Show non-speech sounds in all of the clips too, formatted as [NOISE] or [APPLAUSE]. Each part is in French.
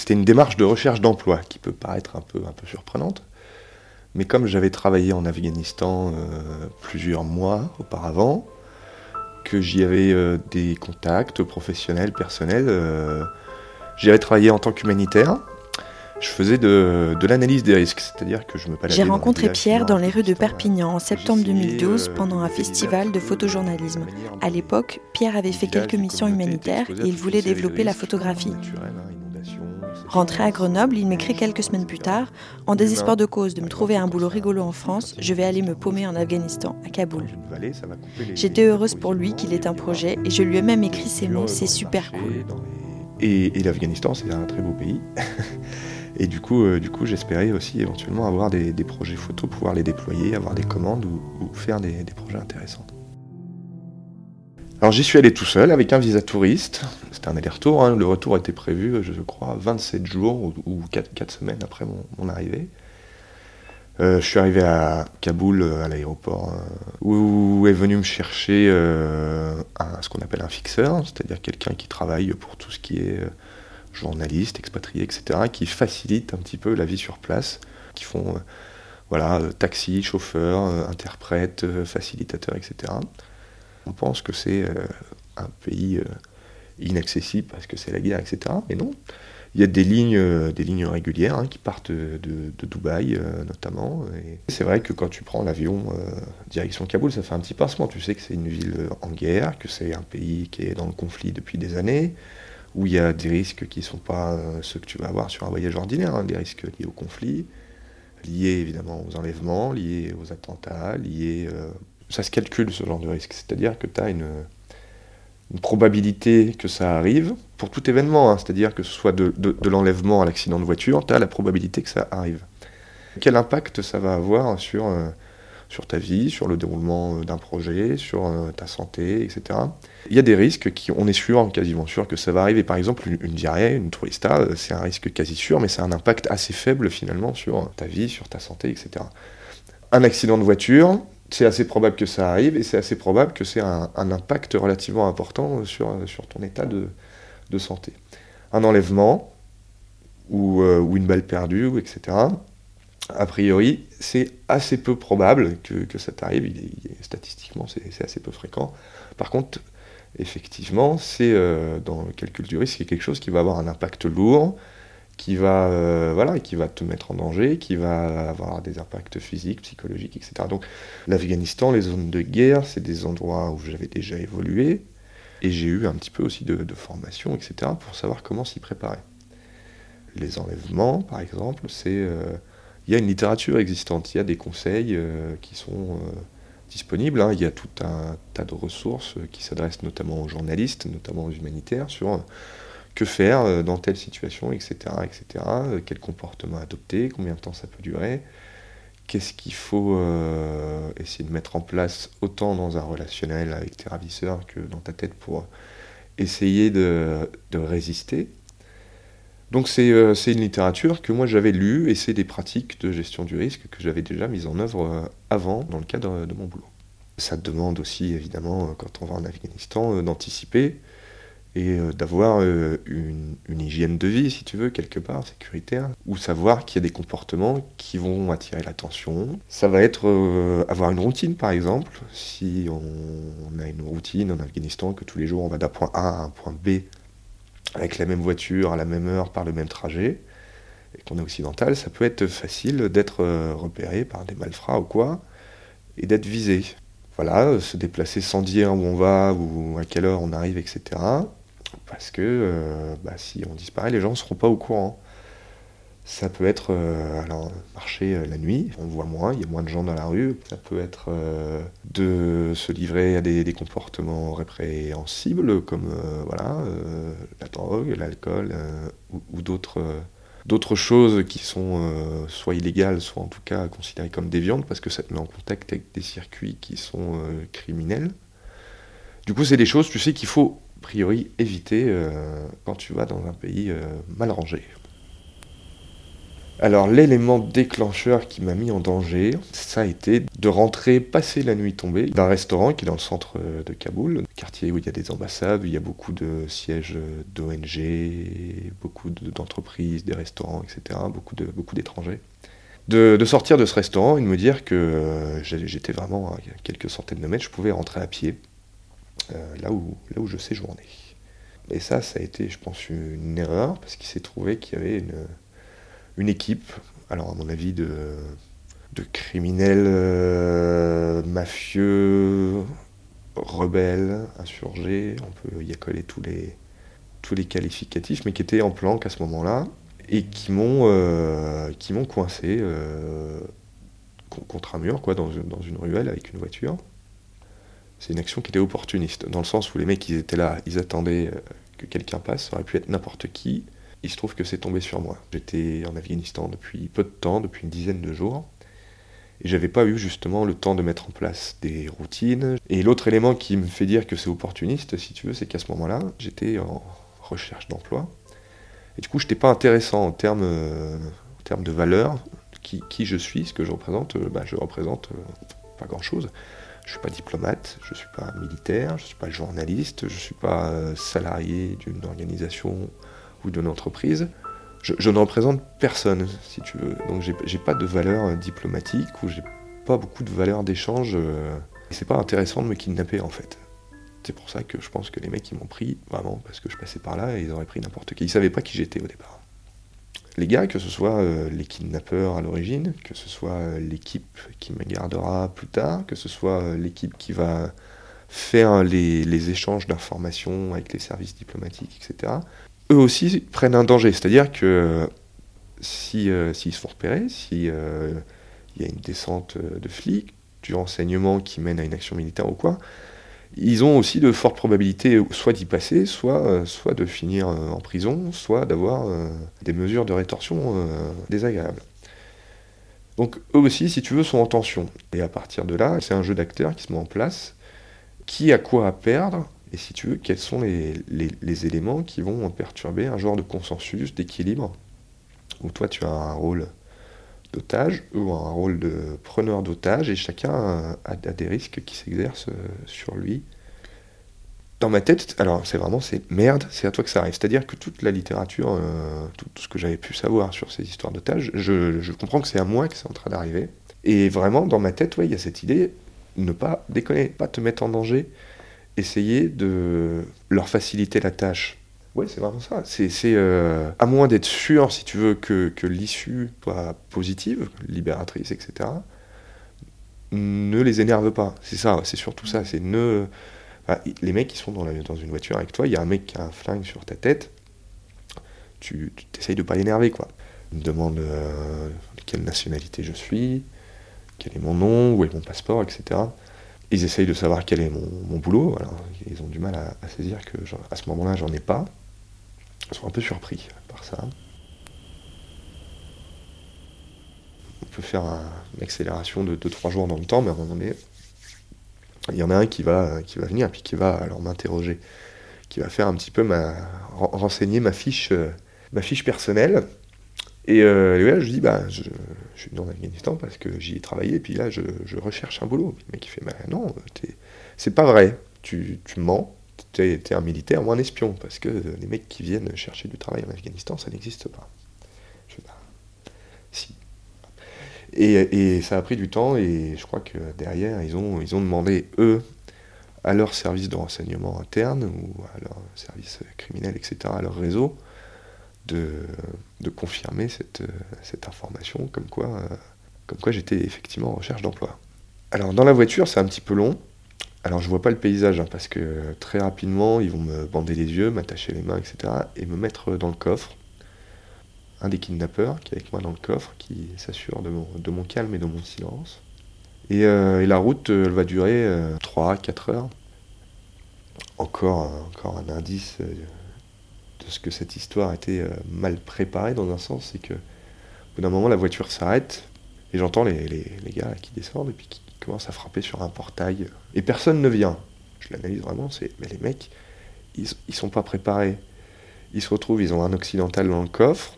c'était une démarche de recherche d'emploi qui peut paraître un peu, un peu surprenante. Mais comme j'avais travaillé en Afghanistan plusieurs mois auparavant, que j'y avais des contacts professionnels, personnels, j'y avais travaillé en tant qu'humanitaire je faisais de, l'analyse des risques, c'est-à-dire que je me J'ai rencontré Pierre dans les rues de Perpignan en septembre 2012 euh, pendant un festival de photojournalisme. À l'époque, Pierre avait fait quelques missions humanitaires et il voulait développer la photographie. Rentré à Grenoble, il m'écrit quelques semaines plus tard En désespoir de cause de me trouver un boulot rigolo en France, je vais aller me paumer en Afghanistan, à Kaboul. J'étais heureuse pour lui qu'il ait un projet et je lui ai même écrit ces mots C'est super cool. Et, l'Afghanistan, c'est un très beau pays. [LAUGHS] Et du coup, euh, du coup j'espérais aussi éventuellement avoir des, projets photos, pouvoir les déployer, avoir des commandes ou, faire des, projets intéressants. Alors j'y suis allé tout seul avec un visa touriste. C'était un aller-retour. Hein. Le retour était prévu, je crois, 27 jours ou, 4, semaines après mon, arrivée. Euh, je suis arrivé à Kaboul, à l'aéroport, euh, où est venu me chercher ce qu'on appelle un fixeur, c'est-à-dire quelqu'un qui travaille pour tout ce qui est journalistes, expatriés, etc., qui facilitent un petit peu la vie sur place, qui font euh, voilà, euh, taxi, chauffeur, euh, interprète, facilitateur, etc. On pense que c'est un pays inaccessible parce que c'est la guerre, etc. Mais non. Il y a des lignes, des lignes régulières hein, qui partent de, Dubaï notamment. C'est vrai que quand tu prends l'avion direction Kaboul, ça fait un petit passement. Tu sais que c'est une ville en guerre, que c'est un pays qui est dans le conflit depuis des années, où il y a des risques qui ne sont pas euh, ceux que tu vas avoir sur un voyage ordinaire, hein, des risques liés au conflit, liés évidemment aux enlèvements, liés aux attentats, liés... Euh, ça se calcule ce genre de risque, c'est-à-dire que tu as une, probabilité que ça arrive pour tout événement, hein. c'est-à-dire que ce soit de, l'enlèvement à l'accident de voiture, tu as la probabilité que ça arrive. Quel impact ça va avoir sur... Euh, ta vie, sur le déroulement euh, d'un projet, sur euh, ta santé, etc. Il y a des risques qui, on est sûr, quasiment sûr que ça va arriver. Par exemple, une, diarrhée, une tourista, c'est un risque quasi sûr, mais c'est un impact assez faible finalement sur ta vie, sur ta santé, etc. Un accident de voiture, c'est assez probable que ça arrive et c'est assez probable que c'est un, impact relativement important sur, sur ton état de, de santé. Un enlèvement ou, ou une balle perdue, etc a priori, c'est assez peu probable que, ça t'arrive. statistiquement, c'est assez peu fréquent. Par contre, effectivement, c'est euh, dans le calcul du risque, c'est quelque chose qui va avoir un impact lourd, qui va, euh, qui va te mettre en danger, qui va avoir des impacts physiques, psychologiques, etc. Donc, l'Afghanistan, les zones de guerre, c'est des endroits où j'avais déjà évolué, et j'ai eu un petit peu aussi de, formation, etc., pour savoir comment s'y préparer. Les enlèvements, par exemple, c'est euh, il y a une littérature existante, il y a des conseils euh, qui sont disponibles, hein. il y a tout un tas de ressources qui s'adressent notamment aux journalistes, notamment aux humanitaires, sur que faire dans telle situation, etc., etc., quel comportement adopter, combien de temps ça peut durer, qu'est-ce qu'il faut essayer de mettre en place autant dans un relationnel avec tes ravisseurs que dans ta tête pour essayer de résister donc euh, c'est une littérature que moi j'avais lue et c'est des pratiques de gestion du risque que j'avais déjà mises en œuvre euh, avant dans le cadre de mon boulot. Ça demande aussi évidemment euh, quand on va en Afghanistan d'anticiper et d'avoir une, hygiène de vie, si tu veux, quelque part, sécuritaire, ou savoir qu'il y a des comportements qui vont attirer l'attention. Ça va être avoir une routine, par exemple. Si on, a une routine en Afghanistan, que tous les jours on va d'un point A à un point B avec la même voiture, à la même heure, par le même trajet, et qu'on est occidental, ça peut être facile d'être euh, repéré par des malfrats ou quoi, et d'être visé. Voilà, euh, se déplacer sans dire où on va ou à quelle heure on arrive, etc. Parce que euh, bah, si on disparaît, les gens ne seront pas au courant. Ça peut être euh, alors marcher euh, la nuit, on voit moins, il y a moins de gens dans la rue. Ça peut être de se livrer à des, comportements répréhensibles comme voilà la drogue, l'alcool ou, d'autres choses qui sont soit illégales, soit en tout cas considérées comme déviantes parce que ça te met en contact avec des circuits qui sont criminels. Du coup, c'est des choses, tu sais, qu'il faut priori éviter quand tu vas dans un pays mal rangé. Alors l'élément déclencheur qui m'a mis en danger, ça a été de rentrer, passer la nuit tombée, d'un restaurant qui est dans le centre de Kaboul, quartier où il y a des ambassades, où il y a beaucoup de sièges d'ONG, beaucoup d'entreprises, des restaurants, etc., beaucoup d'étrangers. Beaucoup de, de, sortir de ce restaurant et de me dire que euh, j'étais vraiment à quelques centaines de mètres, je pouvais rentrer à pied, euh, là, où, là où je séjournais. Et ça, ça a été, je pense, une erreur, parce qu'il s'est trouvé qu'il y avait une équipe, alors à mon avis, de, criminels euh, mafieux, rebelles, insurgés, on peut y accoler tous les, tous les qualificatifs, mais qui étaient en planque à ce moment-là et qui m'ont euh, coincé euh, contre un mur, quoi, dans, dans, une ruelle avec une voiture. C'est une action qui était opportuniste, dans le sens où les mecs, ils étaient là, ils attendaient que quelqu'un passe, ça aurait pu être n'importe qui. Il se trouve que c'est tombé sur moi. J'étais en Afghanistan depuis peu de temps, depuis une dizaine de jours. Et j'avais pas eu justement le temps de mettre en place des routines. Et l'autre élément qui me fait dire que c'est opportuniste, si tu veux, c'est qu'à ce moment-là, j'étais en recherche d'emploi. Et du coup, je n'étais pas intéressant en termes, euh, de valeur. Qui, je suis, ce que je représente, euh, bah, je représente euh, pas grand-chose. Je ne suis pas diplomate, je ne suis pas militaire, je ne suis pas journaliste, je ne suis pas salarié d'une organisation ou d'une entreprise, je, ne représente personne, si tu veux. Donc j'ai pas de valeur euh, diplomatique ou j'ai pas beaucoup de valeur d'échange. Euh, et c'est pas intéressant de me kidnapper en fait. C'est pour ça que je pense que les mecs ils m'ont pris vraiment parce que je passais par là et ils auraient pris n'importe qui. Ils savaient pas qui j'étais au départ. Les gars, que ce soit euh, les kidnappeurs à l'origine, que ce soit l'équipe qui me gardera plus tard, que ce soit l'équipe qui va faire les, échanges d'informations avec les services diplomatiques, etc eux aussi prennent un danger. C'est-à-dire que si, euh, s'ils se font repérer, s'il euh, y a une descente de flics, du renseignement qui mène à une action militaire ou quoi, ils ont aussi de fortes probabilités soit d'y passer, soit, euh, soit de finir en prison, soit d'avoir des mesures de rétorsion désagréables. Donc eux aussi, si tu veux, sont en tension. Et à partir de là, c'est un jeu d'acteurs qui se met en place. Qui a quoi à perdre et si tu veux, quels sont les, les, éléments qui vont perturber un genre de consensus, d'équilibre, où toi tu as un rôle d'otage ou un rôle de preneur d'otage, et chacun a, des risques qui s'exercent euh, sur lui. Dans ma tête, alors c'est vraiment, c'est merde, c'est à toi que ça arrive. C'est-à-dire que toute la littérature, euh, tout, ce que j'avais pu savoir sur ces histoires d'otages, je, je, comprends que c'est à moi que c'est en train d'arriver. Et vraiment, dans ma tête, il y a cette idée, ne pas déconner, pas te mettre en danger, essayer de leur faciliter la tâche. Ouais, c'est vraiment ça. C'est, euh, à moins d'être sûr, si tu veux, que, que l'issue soit positive, libératrice, etc. Ne les énerve pas. C'est ça, c'est surtout ça. C'est ne. les mecs qui sont dans, la, dans une voiture avec toi, il y a un mec qui a un flingue sur ta tête. Tu, tu essayes de pas l'énerver, quoi. Me demande euh, quelle nationalité je suis, quel est mon nom, où est mon passeport, etc ils essayent de savoir quel est mon, boulot. Ils ont du mal à, saisir que à ce moment-là, j'en ai pas. Sont un peu surpris par ça. On peut faire une accélération de 2-3 jours dans le temps, mais à un moment il y en a un qui va, qui va venir, puis qui va alors m'interroger, qui va faire un petit peu ma, renseigner ma fiche, euh, ma fiche personnelle, et, euh, là, je dis, bah, je, suis dans l'Afghanistan parce que j'y ai travaillé, et puis là, je, recherche un boulot. Le mec, il fait, bah non, c'est pas vrai, tu, tu mens, t'es es un militaire ou un espion, parce que les mecs qui viennent chercher du travail en Afghanistan, ça n'existe pas. Je dis, bah, si. Et, et, ça a pris du temps, et je crois que derrière, ils ont, ils ont demandé, eux, à leur service de renseignement interne, ou à leur service criminel, etc., à leur réseau, de, confirmer cette, cette, information comme quoi, euh, comme quoi j'étais effectivement en recherche d'emploi. Alors dans la voiture, c'est un petit peu long. Alors je vois pas le paysage hein, parce que très rapidement ils vont me bander les yeux, m'attacher les mains, etc. et me mettre dans le coffre. Un des kidnappeurs qui est avec moi dans le coffre, qui s'assure de mon, calme et de mon silence. Et, euh, la route, elle va durer 3-4 euh, heures. Encore, un indice de ce que cette histoire était euh, mal préparée dans un sens, c'est que au bout d'un moment la voiture s'arrête et j'entends les, les, gars qui descendent et puis qui commencent à frapper sur un portail et personne ne vient. Je l'analyse vraiment, c'est mais les mecs ils, ils sont pas préparés. Ils se retrouvent, ils ont un occidental dans le coffre,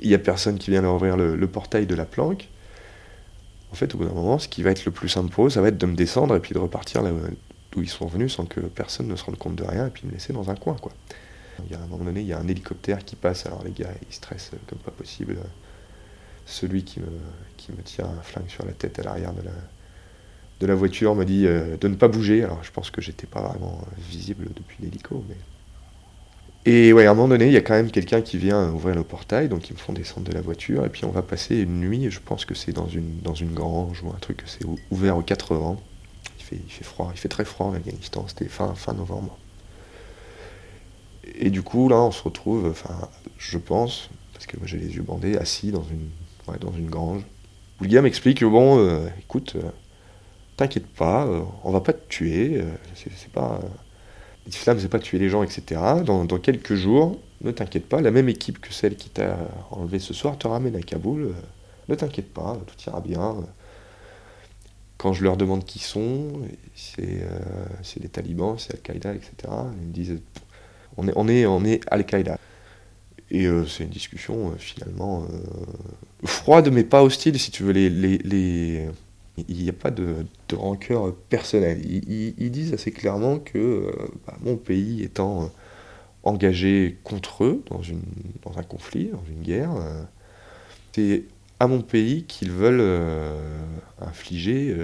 il n'y a personne qui vient leur ouvrir le, portail de la planque. En fait, au bout d'un moment, ce qui va être le plus simple pour eux, ça va être de me descendre et puis de repartir là d'où ils sont venus sans que personne ne se rende compte de rien et puis me laisser dans un coin. Quoi. Il y a un moment donné, il y a un hélicoptère qui passe, alors les gars, ils stressent comme pas possible. Celui qui me, qui me tire un flingue sur la tête à l'arrière de la, de la voiture me dit euh, de ne pas bouger. Alors je pense que j'étais pas vraiment visible depuis l'hélico, et ouais, à un moment donné, il y a quand même quelqu'un qui vient ouvrir le portail, donc ils me font descendre de la voiture, et puis on va passer une nuit, je pense que c'est dans une, dans une grange ou un truc, c'est ouvert aux quatre vents. Il fait, il fait froid, il fait très froid en Afghanistan, c'était fin, fin novembre. Et du coup, là, on se retrouve, enfin, je pense, parce que moi j'ai les yeux bandés, assis dans une, dans une grange. Où le gars m'explique, bon, euh, écoute, euh, t'inquiète pas, euh, on va pas te tuer, c'est pas L'islam, c'est pas tuer les gens, etc. Dans, quelques jours, ne t'inquiète pas, la même équipe que celle qui t'a enlevé ce soir te ramène à Kaboul. Ne t'inquiète pas, tout ira bien. Quand je leur demande qui sont, c'est les talibans, c'est Al-Qaïda, etc. Ils me disent on est, on est, on est Al-Qaïda. Et euh, c'est une discussion finalement froide mais pas hostile, si tu veux. les, les il n'y a pas de, rancœur personnelle. Ils, disent assez clairement que euh, bah, mon pays étant euh, engagé contre eux dans, un conflit, dans une guerre, euh, c'est à mon pays qu'ils veulent infliger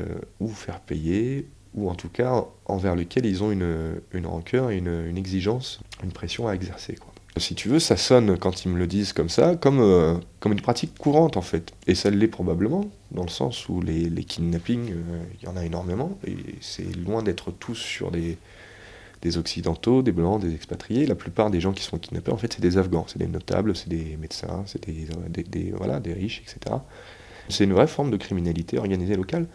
ou faire payer, ou en tout cas envers lequel ils ont une, rancœur une, une, exigence, une pression à exercer. Si tu veux, ça sonne quand ils me le disent comme ça, comme, euh, comme une pratique courante en fait. Et ça l'est probablement, dans le sens où les, les kidnappings, euh, il y en a énormément, et c'est loin d'être tous sur des, des occidentaux, des blancs, des expatriés. La plupart des gens qui sont kidnappés, en fait, c'est des Afghans, c'est des notables, c'est des médecins, c'est des, des, des, voilà, des riches, etc. C'est une vraie forme de criminalité organisée locale.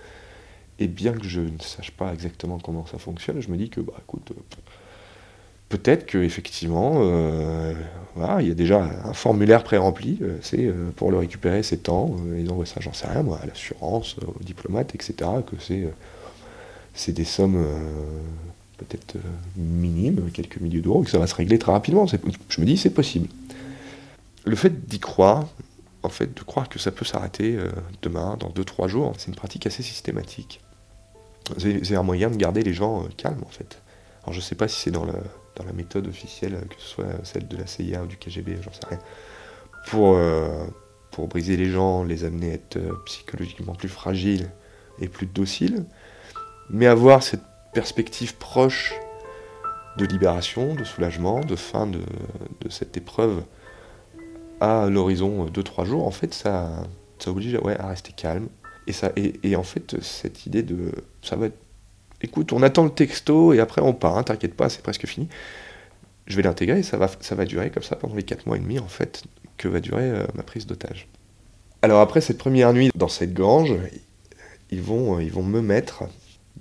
Et bien que je ne sache pas exactement comment ça fonctionne, je me dis que, bah écoute, euh, peut-être qu'effectivement, euh, il y a déjà un formulaire pré-rempli, euh, c'est euh, pour le récupérer, c'est temps, ils envoient ça, j'en sais rien, moi, à l'assurance, aux diplomates, etc., que c'est, c'est des sommes peut-être minimes, quelques milliers d'euros, que ça va se régler très rapidement. Je me dis, c'est possible. Le fait d'y croire, en fait, de croire que ça peut s'arrêter demain, dans 2-3 jours, c'est une pratique assez systématique. C'est un moyen de garder les gens calmes, en fait. Alors je ne sais pas si c'est dans le, dans la méthode officielle, que ce soit celle de la CIA ou du KGB, j'en sais rien, pour, euh, pour briser les gens, les amener à être euh, psychologiquement plus fragiles et plus dociles, mais avoir cette perspective proche de libération, de soulagement, de fin de, cette épreuve à l'horizon 2-3 jours, en fait, ça, ça oblige ouais, à rester calme. Et, ça, et, en fait, cette idée de ça va écoute, on attend le texto et après on part, hein, t'inquiète pas, c'est presque fini. Je vais l'intégrer et ça va, ça va durer comme ça pendant les 4 mois et demi en fait que va durer euh, ma prise d'otage. Alors après cette première nuit dans cette grange, ils vont, euh, ils vont me mettre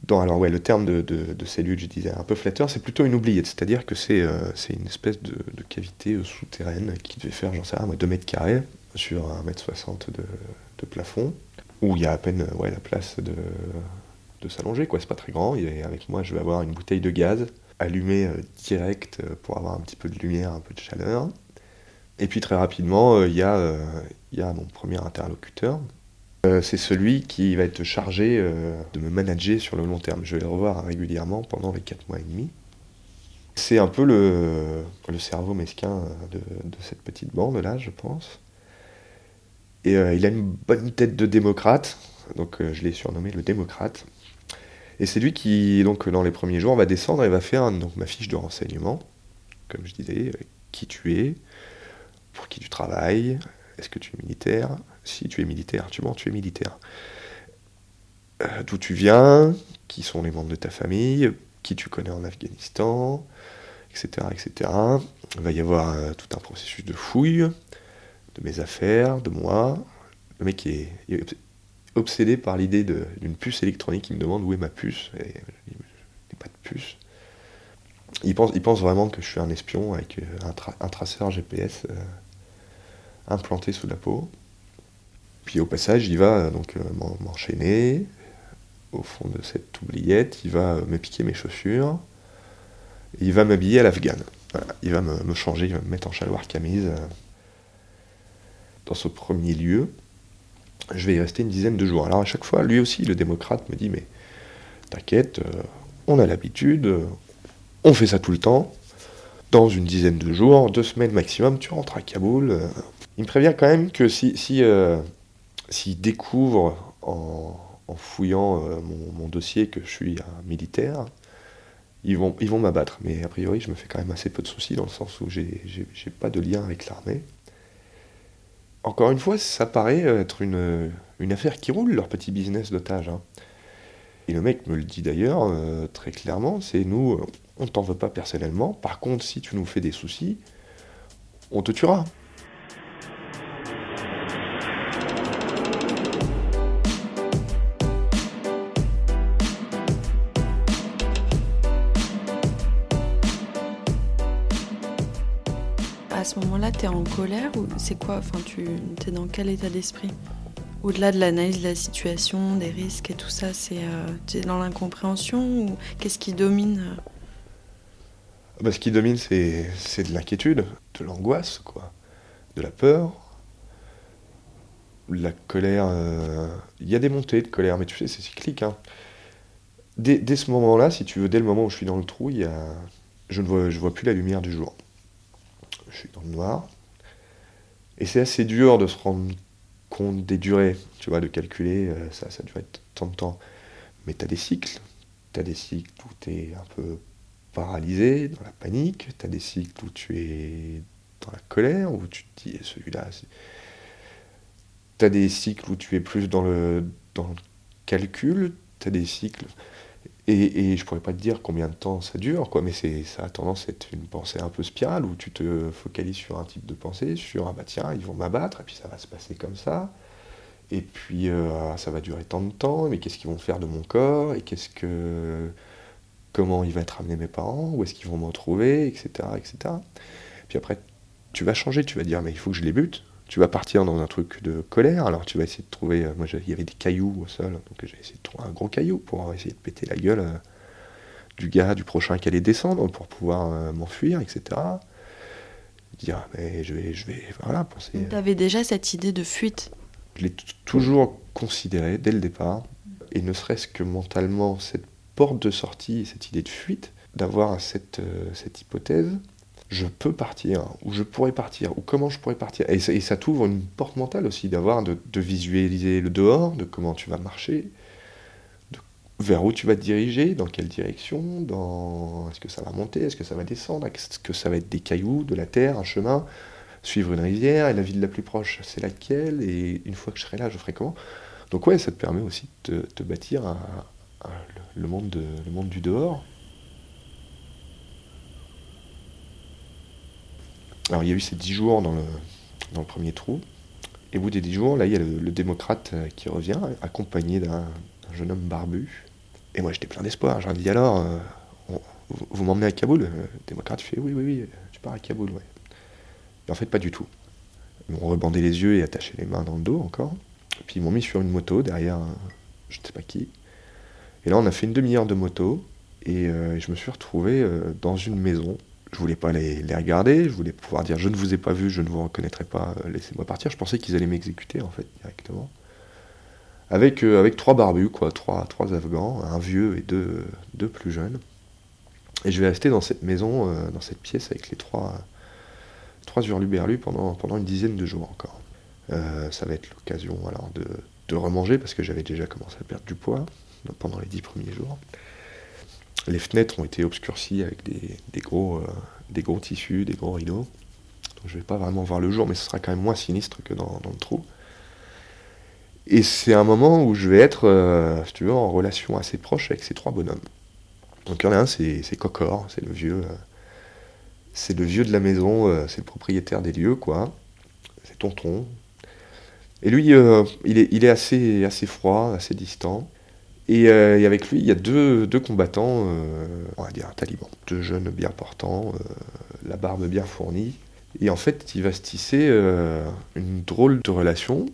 dans, alors ouais, le terme de, de, cellule, je disais, un peu flatteur, c'est plutôt une oubliette, c'est-à-dire que c'est euh, une espèce de, cavité souterraine qui devait faire, j'en sais rien, 2 mètres carrés sur 1 mètre 60 de, de plafond, où il y a à peine ouais, la place de, de s'allonger, quoi. C'est pas très grand. Et avec moi, je vais avoir une bouteille de gaz allumée euh, direct euh, pour avoir un petit peu de lumière, un peu de chaleur. Et puis très rapidement, euh, il y, a mon premier interlocuteur. c'est celui qui va être chargé de me manager sur le long terme. Je vais le revoir régulièrement pendant les 4 mois et demi. C'est un peu le, le cerveau mesquin de, de, cette petite bande là, je pense. Et il a une bonne tête de démocrate, donc je l'ai surnommé le démocrate. Et c'est lui qui, donc, dans les premiers jours, va descendre et va faire donc, ma fiche de renseignement, comme je disais, euh, qui tu es, pour qui tu travailles, est-ce que tu es militaire? Si tu es militaire, tu mens, tu es militaire. Euh, d'où tu viens, qui sont les membres de ta famille, qui tu connais en Afghanistan, etc. etc. Il va y avoir euh, tout un processus de fouille de mes affaires, de moi. Le mec est, obsédé par l'idée d'une puce électronique. Il me demande où est ma puce. Et je n'ai pas de puce. Il pense, il pense vraiment que je suis un espion avec euh, un, traceur GPS euh, implanté sous la peau. Puis au passage, il va euh, donc m'enchaîner au fond de cette oubliette. Il va me piquer mes chaussures. il va m'habiller à l'afghane. Il va me, changer, il va me mettre en chaloir camise dans ce premier lieu, je vais y rester une dizaine de jours. Alors à chaque fois, lui aussi, le démocrate, me dit, mais t'inquiète, euh, on a l'habitude, euh, on fait ça tout le temps. Dans une dizaine de jours, deux semaines maximum, tu rentres à Kaboul. Euh. Il me prévient quand même que si, si découvre en, fouillant mon, dossier que je suis un militaire, ils vont, ils vont m'abattre. Mais a priori, je me fais quand même assez peu de soucis dans le sens où j'ai, j'ai, pas de lien avec l'armée. Encore une fois, ça paraît être une, une affaire qui roule, leur petit business d'otage. Hein. Et le mec me le dit d'ailleurs euh, très clairement, c'est nous, on t'en veut pas personnellement. Par contre, si tu nous fais des soucis, on te tuera. Moment-là, tu es en colère ou c'est quoi Enfin, tu es dans quel état d'esprit? Au-delà de l'analyse de la situation, des risques et tout ça, c'est euh, dans l'incompréhension ou qu'est-ce qui domine euh? Bah, Ce qui domine, c'est, de l'inquiétude, de l'angoisse, quoi, de la peur, la colère. Euh, il y a des montées de colère, mais tu sais, c'est cyclique. Hein. Dès, ce moment-là, si tu veux, dès le moment où je suis dans le trou, y a... je ne vois, je vois plus la lumière du jour. Je suis dans le noir. Et c'est assez dur de se rendre compte des durées, tu vois, de calculer, euh, ça, ça dure être tant de temps. Mais tu as des cycles. Tu as des cycles où tu es un peu paralysé, dans la panique. Tu as des cycles où tu es dans la colère, où tu te dis, celui-là. Tu as des cycles où tu es plus dans le, dans le calcul. Tu as des cycles. Et, et, je pourrais pas te dire combien de temps ça dure, quoi, mais ça a tendance à être une pensée un peu spirale où tu te focalises sur un type de pensée, sur ah bah tiens, ils vont m'abattre, et puis ça va se passer comme ça, et puis euh, ça va durer tant de temps, mais qu'est-ce qu'ils vont faire de mon corps, et qu'est-ce que. comment il va être amené mes parents, où est-ce qu'ils vont me retrouver, etc., etc. Puis après, tu vas changer, tu vas dire mais il faut que je les bute, tu vas partir dans un truc de colère, alors tu vas essayer de trouver. Euh, moi, il y avait des cailloux au sol, donc j'ai essayé de trouver un gros caillou pour essayer de péter la gueule euh, du gars, du prochain qui allait descendre pour pouvoir euh, m'enfuir, etc. Dire, mais je vais, je vais, voilà, penser. Tu avais déjà cette idée de fuite? Je l'ai toujours considéré dès le départ, et ne serait-ce que mentalement, cette porte de sortie, cette idée de fuite, d'avoir cette, cette hypothèse, je peux partir, ou je pourrais partir, ou comment je pourrais partir. Et ça, t'ouvre une porte mentale aussi, d'avoir, de, visualiser le dehors, de comment tu vas marcher, vers où tu vas te diriger, dans quelle direction, est-ce que ça va monter, est-ce que ça va descendre, est-ce que ça va être des cailloux, de la terre, un chemin, suivre une rivière, et la ville la plus proche, c'est laquelle, et une fois que je serai là, je ferai comment. Donc ouais, ça te permet aussi de te, bâtir le monde du dehors. Alors il y a eu ces dix jours dans le, dans le premier trou. Et au bout des dix jours, là, il y a le, démocrate euh, qui revient, accompagné d'un jeune homme barbu. Et moi, j'étais plein d'espoir. J'ai dit alors, euh, vous, m'emmenez à Kaboul? Le démocrate fait oui, oui, oui, tu pars à Kaboul, ouais. Et en fait, pas du tout. Ils m'ont rebandé les yeux et attaché les mains dans le dos encore. Puis ils m'ont mis sur une moto derrière je ne sais pas qui. Et là, on a fait une demi-heure de moto. Et euh, je me suis retrouvé dans une maison je voulais pas les, regarder, je voulais pouvoir dire je ne vous ai pas vu, je ne vous reconnaîtrai pas, euh, laissez-moi partir. Je pensais qu'ils allaient m'exécuter en fait directement. Avec, euh, avec trois barbus, quoi, trois, trois Afghans, un vieux et deux, deux plus jeunes. Et je vais rester dans cette maison, euh, dans cette pièce avec les trois, trois hurluberlus pendant, pendant une dizaine de jours encore. ça va être l'occasion alors de, de remanger parce que j'avais déjà commencé à perdre du poids pendant les dix premiers jours les fenêtres ont été obscurcies avec des, gros, euh, des gros tissus, des gros rideaux. Donc je ne vais pas vraiment voir le jour, mais ce sera quand même moins sinistre que dans, le trou. Et c'est un moment où je vais être, euh, tu en relation assez proche avec ces trois bonhommes. Donc il y en a un, c'est Cocor, c'est le vieux. Euh, c'est le vieux de la maison, c'est le propriétaire des lieux, quoi. C'est tonton. Et lui, il, est, il est assez, assez froid, assez distant. Euh, et, avec lui, il y a deux, combattants, euh, on va dire un taliban, deux jeunes bien portants, euh, la barbe bien fournie. Et en fait, il va se tisser une drôle de relation,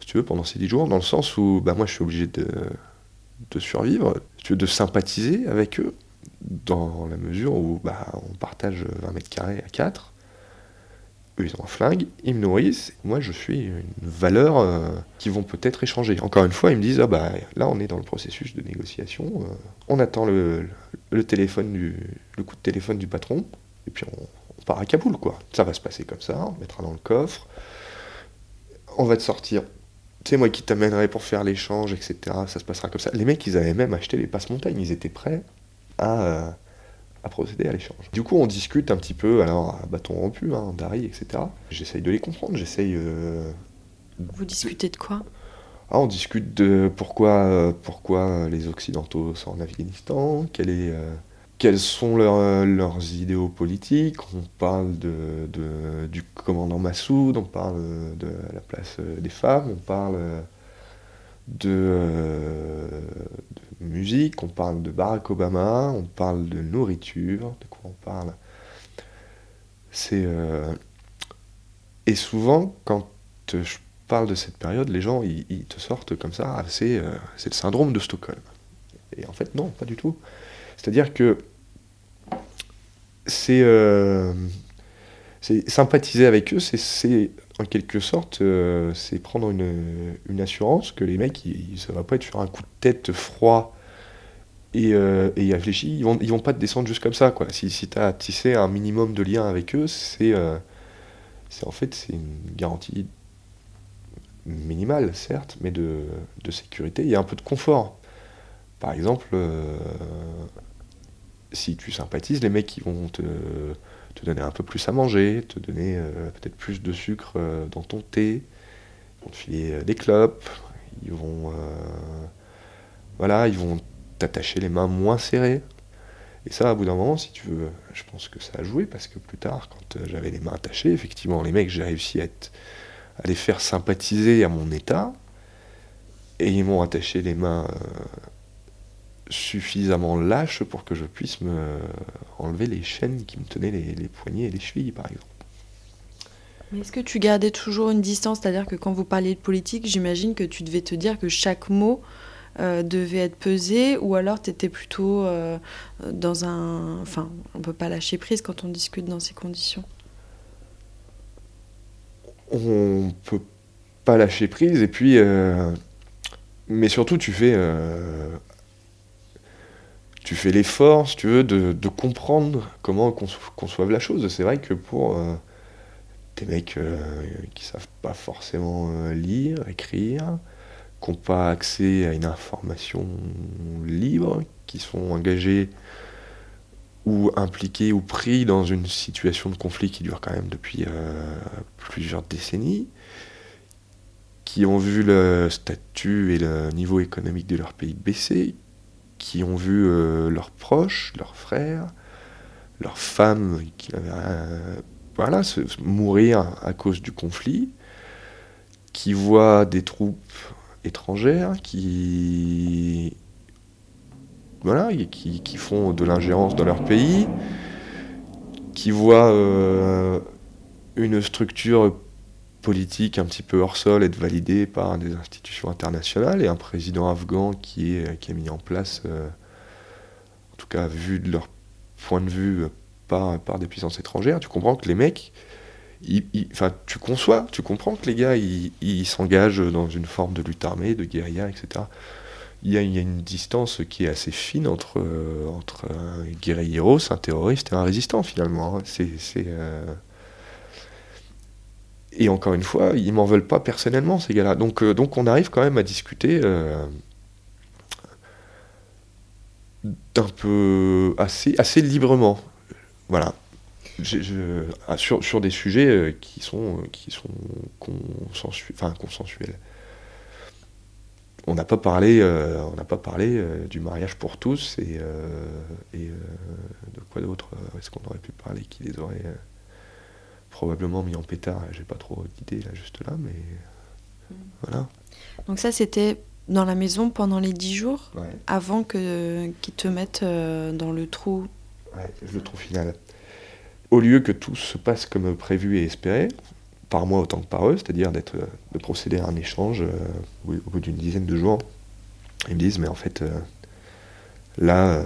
si tu veux, pendant ces dix jours, dans le sens où bah, moi, je suis obligé de, survivre, tu veux, de sympathiser avec eux, dans la mesure où bah, on partage 20 mètres carrés à 4. Eux ils ont un flingue, ils me nourrissent, moi je suis une valeur euh, qui vont peut-être échanger. Encore une fois, ils me disent ah bah là on est dans le processus de négociation, euh, on attend le, téléphone du le coup de téléphone du patron et puis on, part à Kaboul quoi. Ça va se passer comme ça, on mettra dans le coffre, on va te sortir. C'est moi qui t'amènerai pour faire l'échange, etc. Ça se passera comme ça. Les mecs, ils avaient même acheté les passes montagnes, ils étaient prêts à euh, à procéder à l'échange. Du coup, on discute un petit peu, alors à bâton rompu, hein, Dari, etc. J'essaye de les comprendre, j'essaye. Euh, Vous discutez de quoi? Ah, On discute de pourquoi, euh, pourquoi les Occidentaux sont en Afghanistan, quel est, euh, quels sont leurs idéaux politiques. On parle de, du commandant Massoud, on parle de la place des femmes, on parle de, musique, on parle de Barack Obama, on parle de nourriture, de quoi on parle. C'est euh, et souvent quand je parle de cette période, les gens ils, te sortent comme ça, c'est euh, c'est le syndrome de Stockholm. Et en fait non, pas du tout. C'est-à-dire que c'est euh, sympathiser avec eux, c'est en quelque sorte, euh, c'est prendre une, assurance que les mecs, ils, ça va pas être sur un coup de tête froid et, euh, et réfléchi. Ils vont, ils vont pas te descendre juste comme ça. Quoi. Si, si tu as tissé un minimum de lien avec eux, c'est euh, en fait c'est une garantie minimale, certes, mais de, de, sécurité. Il y a un peu de confort. Par exemple, euh, si tu sympathises, les mecs qui vont te te donner un peu plus à manger, te donner euh, peut-être plus de sucre euh, dans ton thé, ils vont te filer euh, des clopes, ils vont, voilà, ils vont t'attacher les mains moins serrées. Et ça, à bout d'un moment, si tu veux, je pense que ça a joué parce que plus tard, quand j'avais les mains attachées, effectivement, les mecs, j'ai réussi à, être, à les faire sympathiser à mon état. Et ils m'ont attaché les mains suffisamment lâche pour que je puisse me enlever les chaînes qui me tenaient les, poignets et les chevilles, par exemple. Mais est-ce que tu gardais toujours une distance? C'est-à-dire que quand vous parliez de politique, j'imagine que tu devais te dire que chaque mot euh, devait être pesé, ou alors tu étais plutôt euh, dans un... Enfin, on peut pas lâcher prise quand on discute dans ces conditions. On peut pas lâcher prise, et puis... Euh, mais surtout, tu fais tu fais l'effort, si tu veux, de, comprendre comment conçoivent la chose. C'est vrai que pour euh, des mecs euh, qui savent pas forcément euh, lire, écrire, qui n'ont pas accès à une information libre, qui sont engagés ou impliqués ou pris dans une situation de conflit qui dure quand même depuis plusieurs décennies, qui ont vu le statut et le niveau économique de leur pays baisser, qui ont vu euh, leurs proches, leurs frères, leurs femmes voilà, mourir à cause du conflit, qui voient des troupes étrangères qui voilà, qui, qui font de l'ingérence dans leur pays, qui voient euh, une structure politique un petit peu hors sol être validé par des institutions internationales et un président afghan qui, est, qui a mis en place, euh, en tout cas vu de leur point de vue euh, par, par des puissances étrangères, tu comprends que les mecs, enfin tu conçois, tu comprends que les gars ils s'engagent dans une forme de lutte armée, de guérilla, etc. Il y, a, une distance qui est assez fine entre, euh, entre un guerrieros, un terroriste et un résistant finalement. Hein. C'est et encore une fois, ils m'en veulent pas personnellement, ces gars-là. Donc, euh, donc on arrive quand même à discuter euh, d'un peu assez, assez librement. Voilà. Ah, sur, sur, des sujets euh, qui sont, qui sont consensuels. On n'a pas parlé, on pas parlé du mariage pour tous et de quoi d'autre est-ce qu'on aurait pu parler qui les aurait probablement mis en pétard. J'ai pas trop d'idées là, juste là, mais mm. voilà. Donc ça, c'était dans la maison pendant les dix jours, avant que qu'ils te mettent euh, dans le trou. Ouais, le trou final. Au lieu que tout se passe comme prévu et espéré, par moi autant que par eux, c'est-à-dire d'être, de procéder à un échange euh, au bout d'une dizaine de jours, ils me disent mais en fait euh, là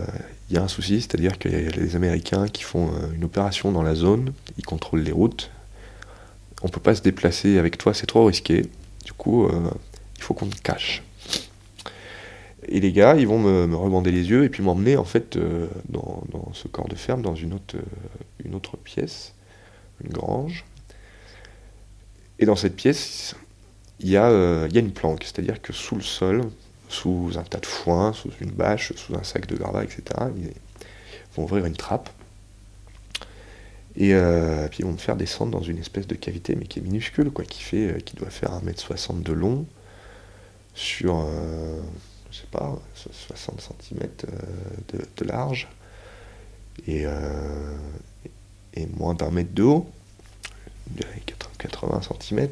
il y a un souci, c'est-à-dire qu'il y a les Américains qui font euh, une opération dans la zone, ils contrôlent les routes. on peut pas se déplacer avec toi, c'est trop risqué. Du coup, euh, il faut qu'on te cache. Et les gars, ils vont me, rebander les yeux et puis m'emmener en fait euh, dans, ce corps de ferme, dans une autre, pièce, une grange. Et dans cette pièce, il y a une planque, c'est-à-dire que sous le sol, sous un tas de foin, sous une bâche, sous un sac de gravat, etc., ils vont ouvrir une trappe et euh, puis ils vont me faire descendre dans une espèce de cavité, mais qui est minuscule, quoi, qui, fait, euh, qui doit faire 1m60 de long sur, euh, je sais pas, 60 cm de, large et, et moins d'un mètre de haut, 80 cm.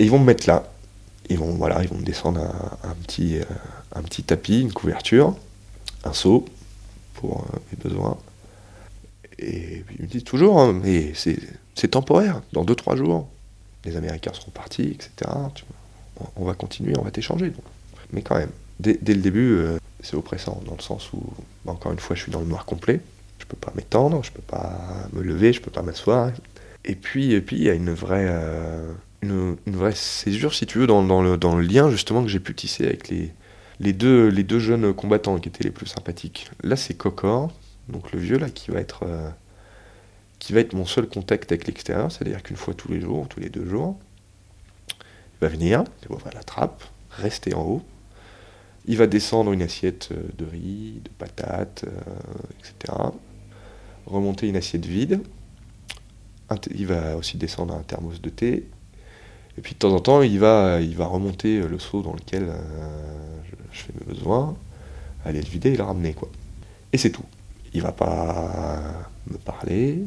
Et ils vont me mettre là. Ils vont, voilà, ils vont me descendre un, petit, un petit tapis, une couverture, un seau pour mes besoins et il me dit toujours, hein, mais c'est temporaire, dans 2-3 jours, les Américains seront partis, etc. on va continuer, on va t'échanger. Mais quand même, dès, le début, euh, c'est oppressant, dans le sens où, bah, encore une fois, je suis dans le noir complet, je peux pas m'étendre, je peux pas me lever, je peux pas m'asseoir. Et puis, puis, il y a une vraie, euh, une, vraie césure, si tu veux, dans, le, dans le lien justement que j'ai pu tisser avec les, les, deux, les deux jeunes combattants qui étaient les plus sympathiques. Là, c'est Cocor, donc le vieux là qui va être euh, qui va être mon seul contact avec l'extérieur, c'est-à-dire qu'une fois tous les jours, tous les deux jours, il va venir, il va ouvrir la trappe, rester en haut, il va descendre une assiette euh, de riz, de patates, euh, etc. Remonter une assiette vide. Il va aussi descendre un thermos de thé. Et puis de temps en temps, il va, il va remonter le seau dans lequel je, fais mes besoins, aller le vider et le ramener. Quoi. Et c'est tout il va pas me parler,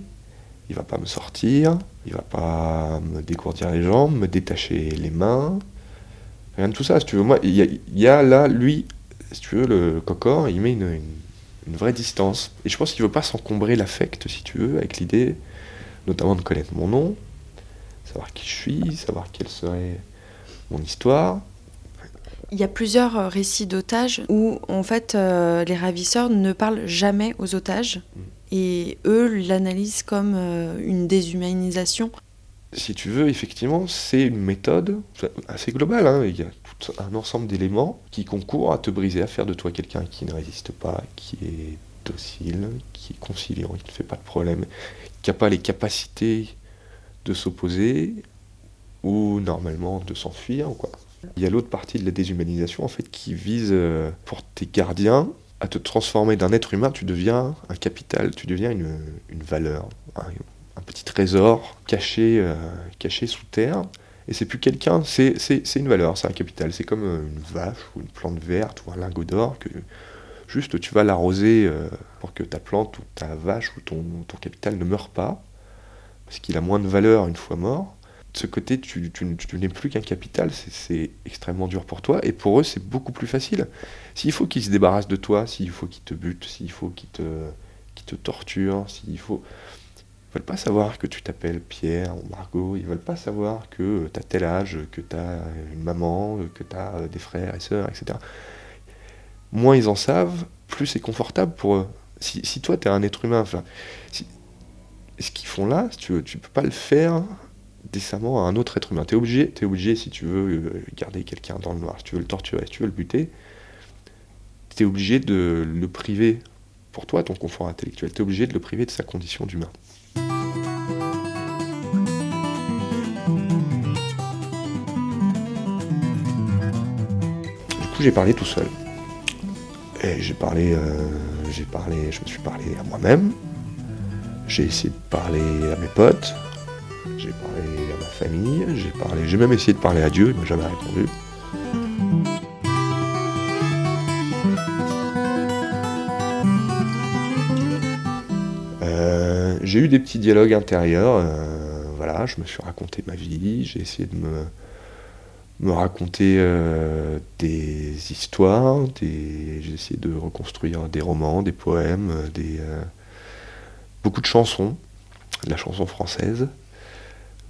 il va pas me sortir, il va pas me décourdir les jambes, me détacher les mains, rien de tout ça. Si tu veux, moi, il y, a là, lui, si tu veux, le cocor, il met une, vraie distance. Et je pense qu'il veut pas s'encombrer l'affect, si tu veux, avec l'idée, notamment de connaître mon nom, savoir qui je suis, savoir quelle serait mon histoire. Il y a plusieurs euh, récits d'otages où, en fait, euh, les ravisseurs ne parlent jamais aux otages. Mm. Et eux l'analysent comme euh, une déshumanisation. Si tu veux, effectivement, c'est une méthode assez globale. Hein. Il y a tout un ensemble d'éléments qui concourent à te briser, à faire de toi quelqu'un qui ne résiste pas, qui est docile, qui est conciliant, qui ne fait pas de problème, qui n'a pas les capacités de s'opposer ou normalement de s'enfuir. Quoi. Il y a l'autre partie de la déshumanisation en fait qui vise euh, pour tes gardiens à te transformer d'un être humain, tu deviens un capital, tu deviens une, valeur, un, petit trésor caché, euh, caché sous terre. Et c'est plus quelqu'un, c'est une valeur, c'est un capital. C'est comme euh, une vache ou une plante verte ou un lingot d'or que juste tu vas l'arroser pour que ta plante ou ta vache ou ton, ton capital ne meure pas, parce qu'il a moins de valeur une fois mort de ce côté, tu, n'es plus qu'un capital, c'est extrêmement dur pour toi, et pour eux, c'est beaucoup plus facile. S'il faut qu'ils se débarrassent de toi, s'il faut qu'ils te butent, s'il faut qu'ils te, torturent, s'il faut... Ils veulent pas savoir que tu t'appelles Pierre ou Margot, ils veulent pas savoir que tu as tel âge, que tu as une maman, que tu as des frères et sœurs, etc. Moins ils en savent, plus c'est confortable pour eux. Si, toi, tu es un être humain, enfin, ce qu'ils font là, tu, ne tu peux pas le faire décemment à un autre être humain. Tu es obligé, obligé, si tu veux euh, garder quelqu'un dans le noir, si tu veux le torturer, si tu veux le buter, tu es obligé de le priver, pour toi, ton confort intellectuel, tu es obligé de le priver de sa condition d'humain. Du coup, j'ai parlé tout seul. Et j'ai parlé, euh, j'ai parlé, je me suis parlé à moi-même. J'ai essayé de parler à mes potes, j'ai parlé à ma famille, j'ai parlé, j'ai même essayé de parler à Dieu, il m'a jamais répondu. Euh, j'ai eu des petits dialogues intérieurs, euh, voilà, je me suis raconté ma vie, j'ai essayé de me, raconter euh, des histoires, j'ai essayé de reconstruire des romans, des poèmes, des, beaucoup de chansons, la chanson française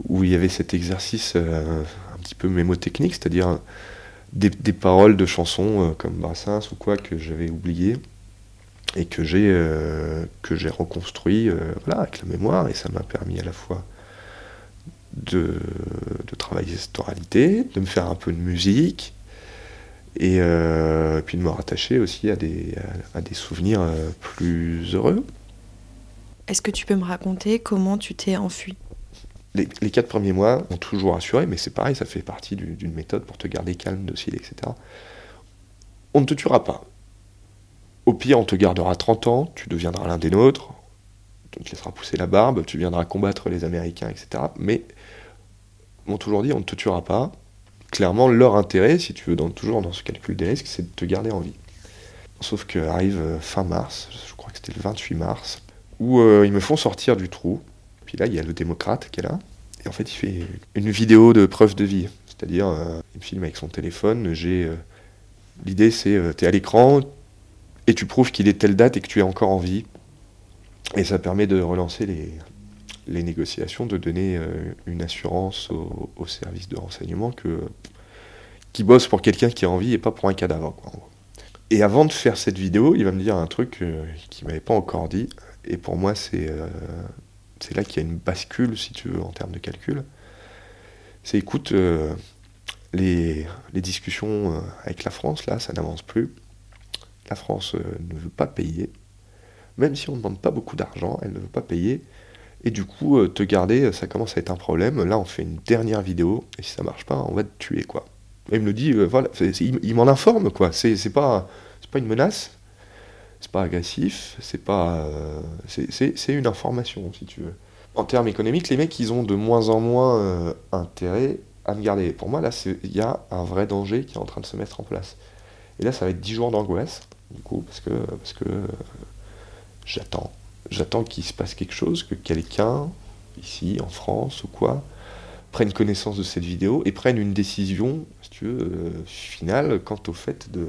où il y avait cet exercice euh, un petit peu mémotechnique, c'est-à-dire des, paroles de chansons euh, comme Brassens ou quoi que j'avais oublié et que j'ai euh, reconstruit voilà, avec la mémoire et ça m'a permis à la fois de, travailler cette oralité, de me faire un peu de musique, et puis de me rattacher aussi à des, souvenirs plus heureux. Est-ce que tu peux me raconter comment tu t'es enfui? Les, quatre premiers mois ont toujours assuré, mais c'est pareil, ça fait partie d'une méthode pour te garder calme, docile, etc. On ne te tuera pas. Au pire, on te gardera 30 ans, tu deviendras l'un des nôtres, on te laissera pousser la barbe, tu viendras combattre les Américains, etc. Mais, m'ont toujours dit, on ne te tuera pas. Clairement, leur intérêt, si tu veux, toujours dans ce calcul des risques, c'est de te garder en vie. Sauf qu'arrive euh, fin mars, je crois que c'était le 28 mars, où euh, ils me font sortir du trou. Puis là, il y a le démocrate qui est là. Et en fait, il fait une vidéo de preuve de vie. C'est-à-dire, euh, il me filme avec son téléphone. J'ai L'idée, c'est tu es à l'écran et tu prouves qu'il est telle date et que tu es encore en vie. Et ça permet de relancer les, négociations, de donner euh, une assurance au, service de renseignement que, qui bosse pour quelqu'un qui a envie et pas pour un cadavre. Et avant de faire cette vidéo, il va me dire un truc euh, qu'il m'avait pas encore dit. Et pour moi, c'est euh, c'est là qu'il y a une bascule, si tu veux, en termes de calcul. C'est écoute, les, les, discussions avec la France, là, ça n'avance plus. La France ne veut pas payer même si on ne demande pas beaucoup d'argent, elle ne veut pas payer. Et du coup, euh, te garder, ça commence à être un problème. Là, on fait une dernière vidéo, et si ça marche pas, on va te tuer, quoi. Et il me le dit, euh, voilà, il, m'en informe, quoi. C'est pas, pas une menace, c'est pas agressif, c'est pas. Euh, c'est une information, si tu veux. En termes économiques, les mecs, ils ont de moins en moins intérêt à me garder. Pour moi, là, il y a un vrai danger qui est en train de se mettre en place. Et là, ça va être 10 jours d'angoisse, du coup, parce que, parce que j'attends. J'attends qu'il se passe quelque chose, que quelqu'un, ici, en France ou quoi, prenne connaissance de cette vidéo et prenne une décision, si tu veux, euh, finale quant au fait de,